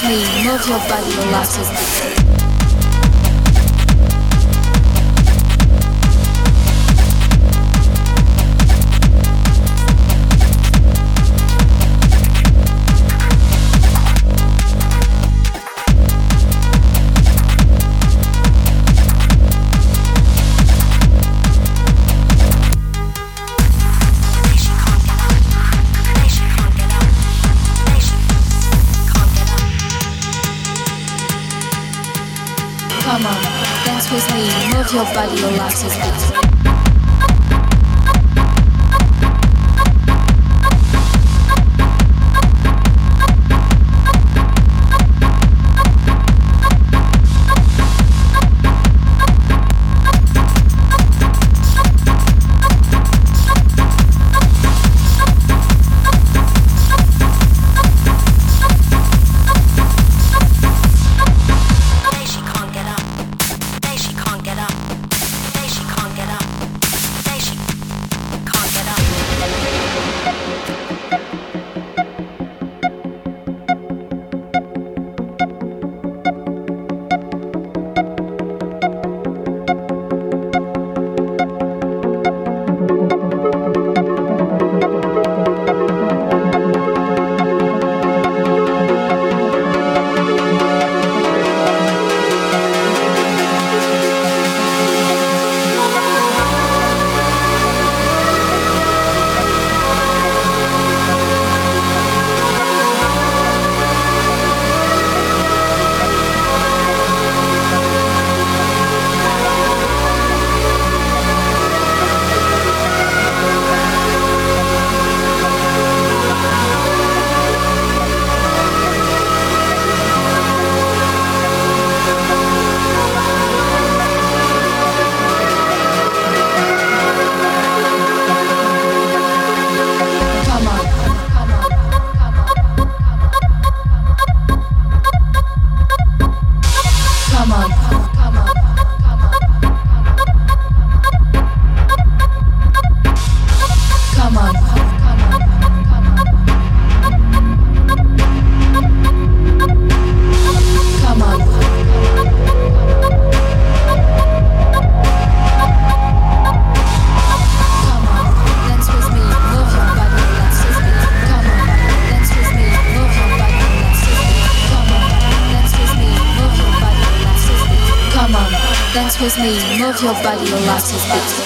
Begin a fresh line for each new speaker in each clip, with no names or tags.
me, move your body, your last your body, your life is beating. Your body, will last is beating.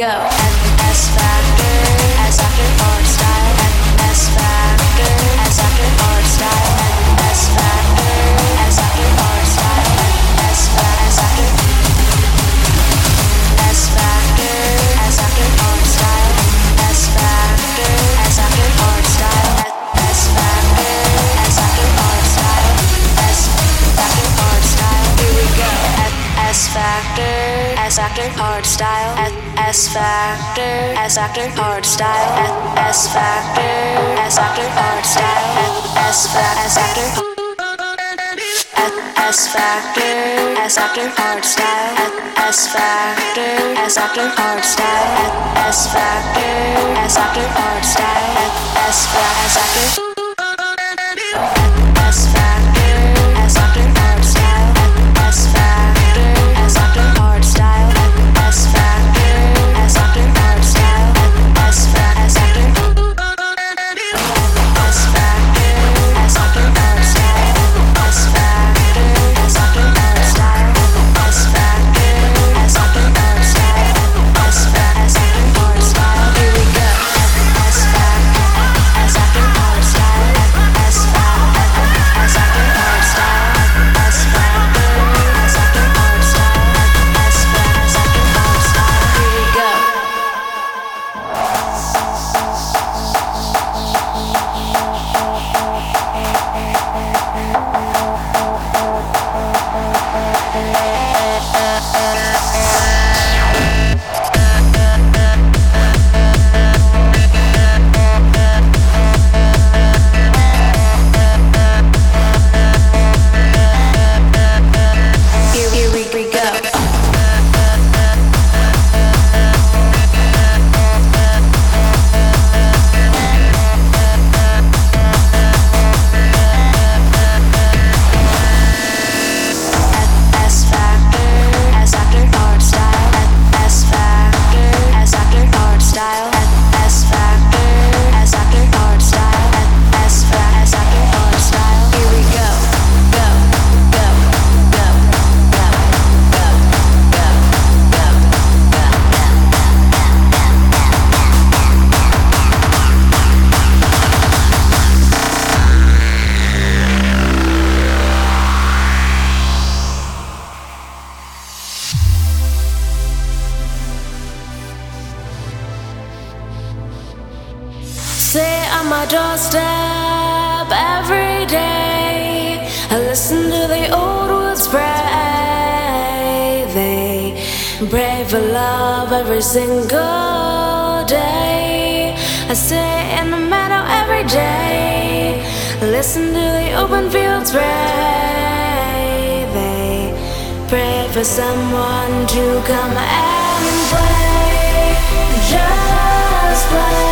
go. Factor Hard Style S Factor S actor. Hard Style S Factor S actor. Hard Style S Factor S Factor S actor. Hard Style S Factor S actor. Hard Style S Factor S actor. Hard Style S Factor S
actor. doorstep every day. I listen to the old woods pray. They pray for love every single day. I sit in the meadow every day. Listen to the open fields pray. They pray for someone to come and play. Just play.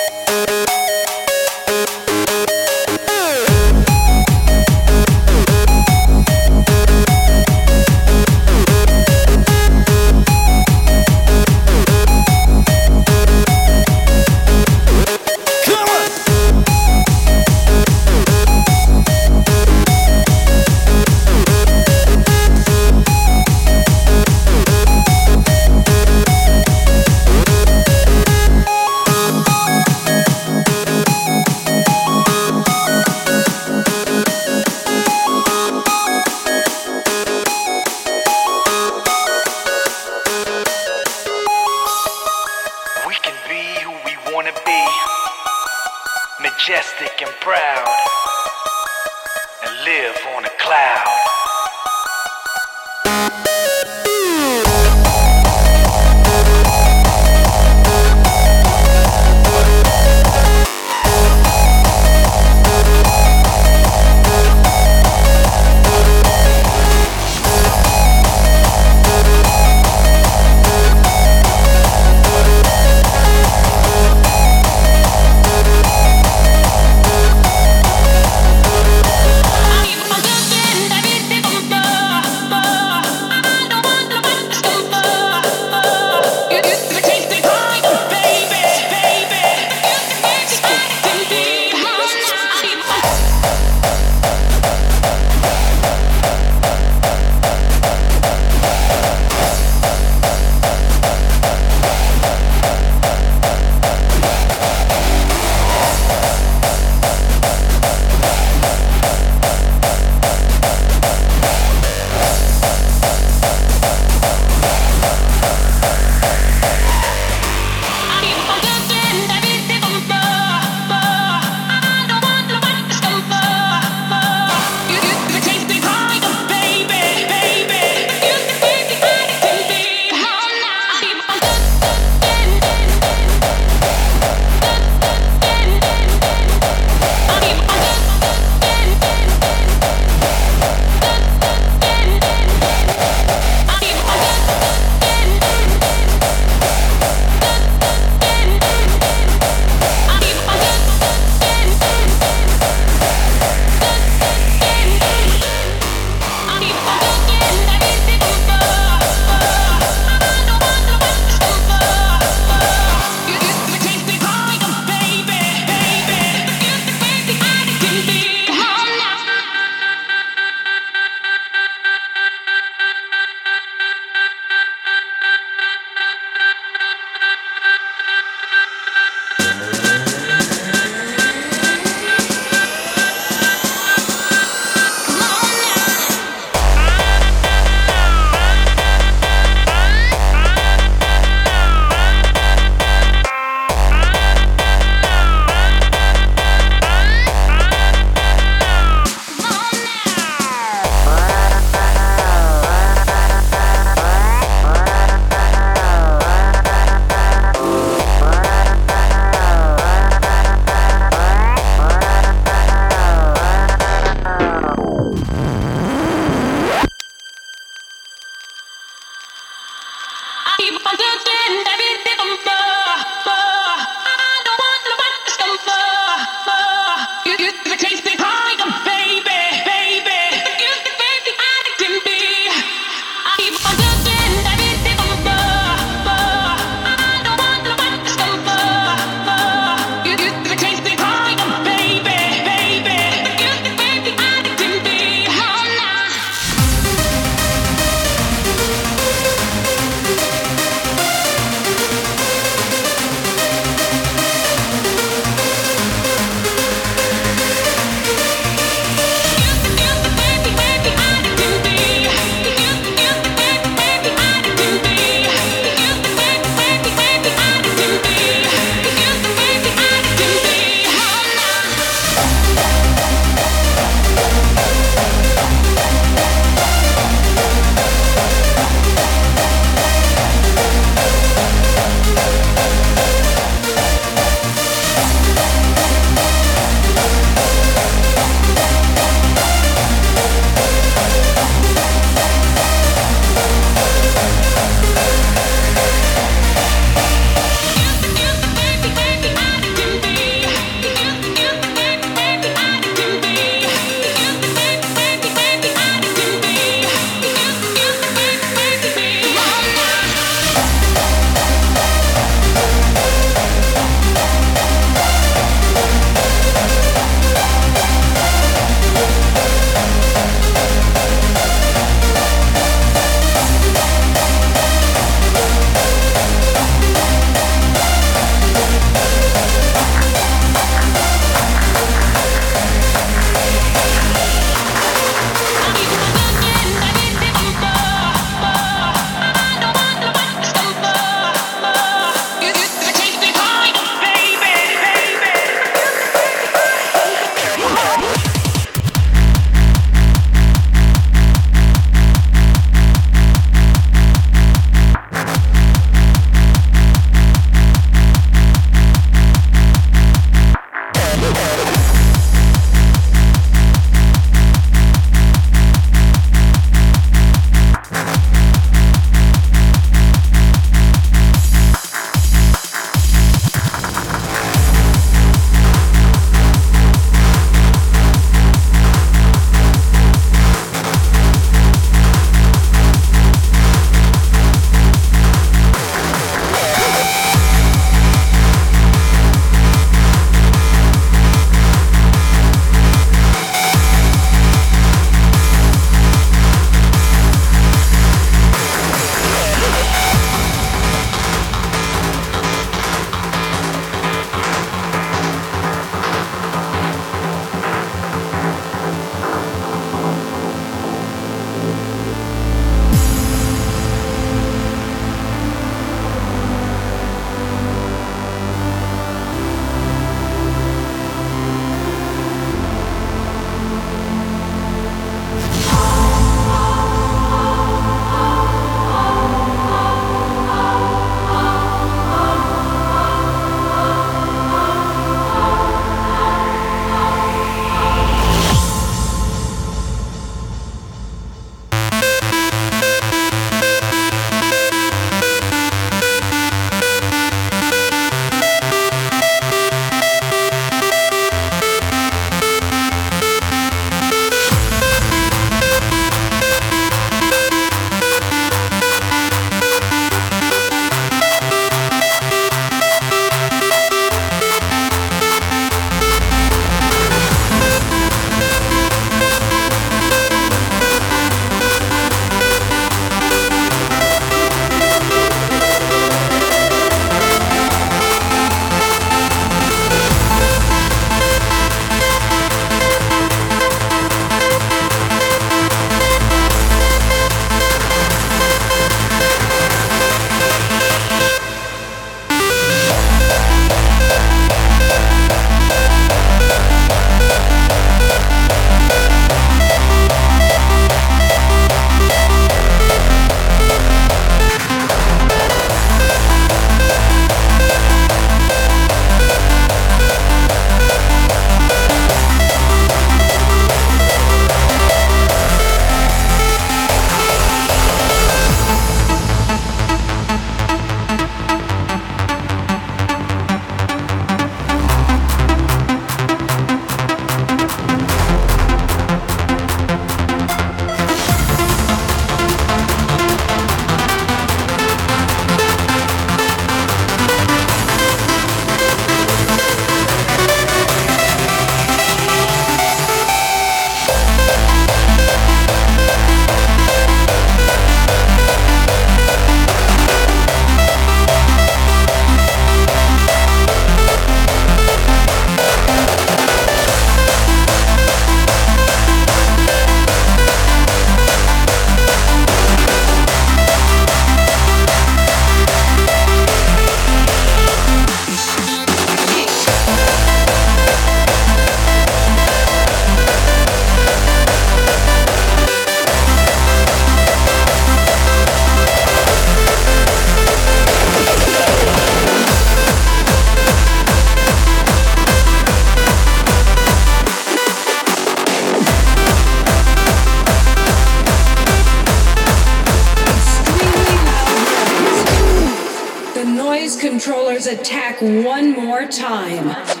One more time.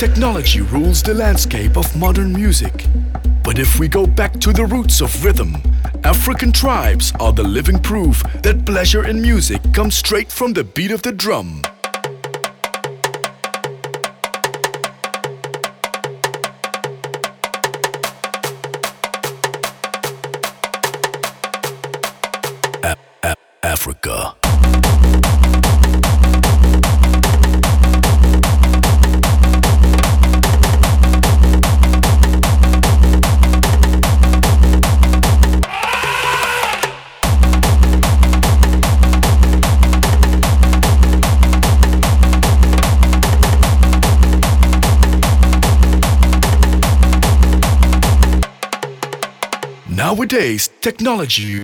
Technology rules the landscape of modern music. But if we go back to the roots of rhythm, African tribes are the living proof that pleasure in music comes straight from the beat of the drum. Nowadays, technology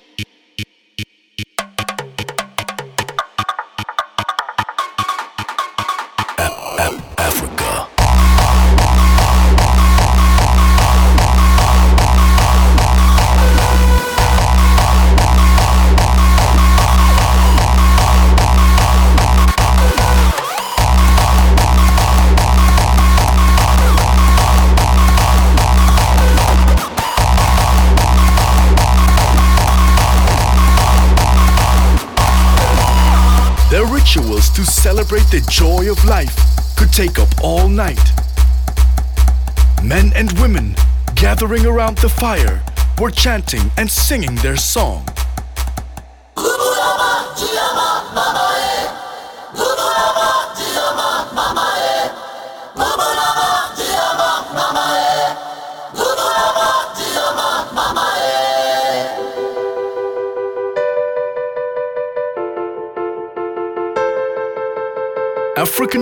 celebrate the joy of life could take up all night. Men and women gathering around the fire were chanting and singing their song.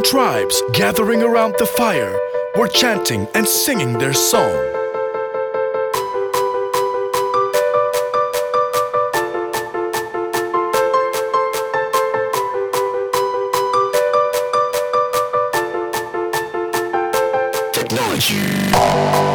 Tribes gathering around the fire were chanting and singing their song. Africa.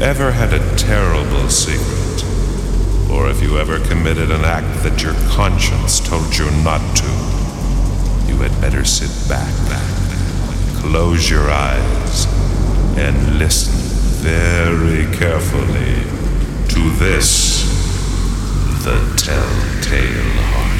Ever had a terrible secret, or if you ever committed an act that your conscience told you not to, you had better sit back, close your eyes, and listen very carefully to this the telltale heart.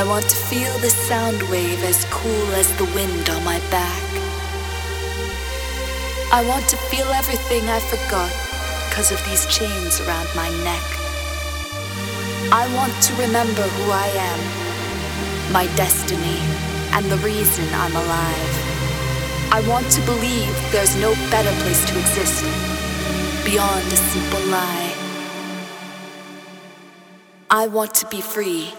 I want to feel the sound wave as cool as the wind on my back. I want to feel everything I forgot because of these chains around my neck. I want to remember who I am, my destiny, and the reason I'm alive. I want to believe there's no better place to exist beyond a simple lie. I want to be free.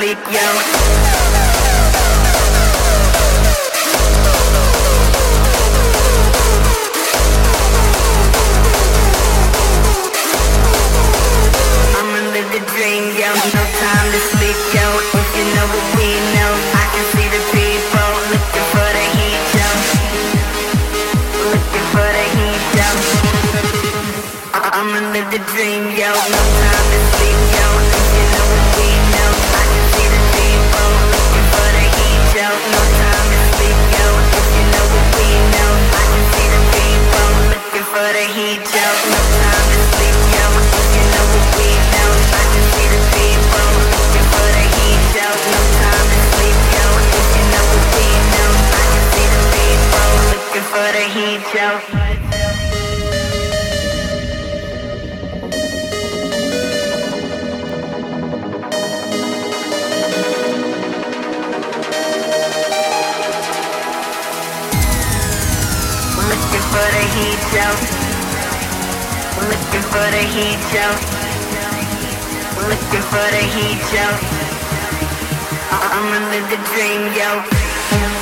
sleep, yo. dream. heat, yo. We're looking for the heat, yo. I'ma live the dream,
yo.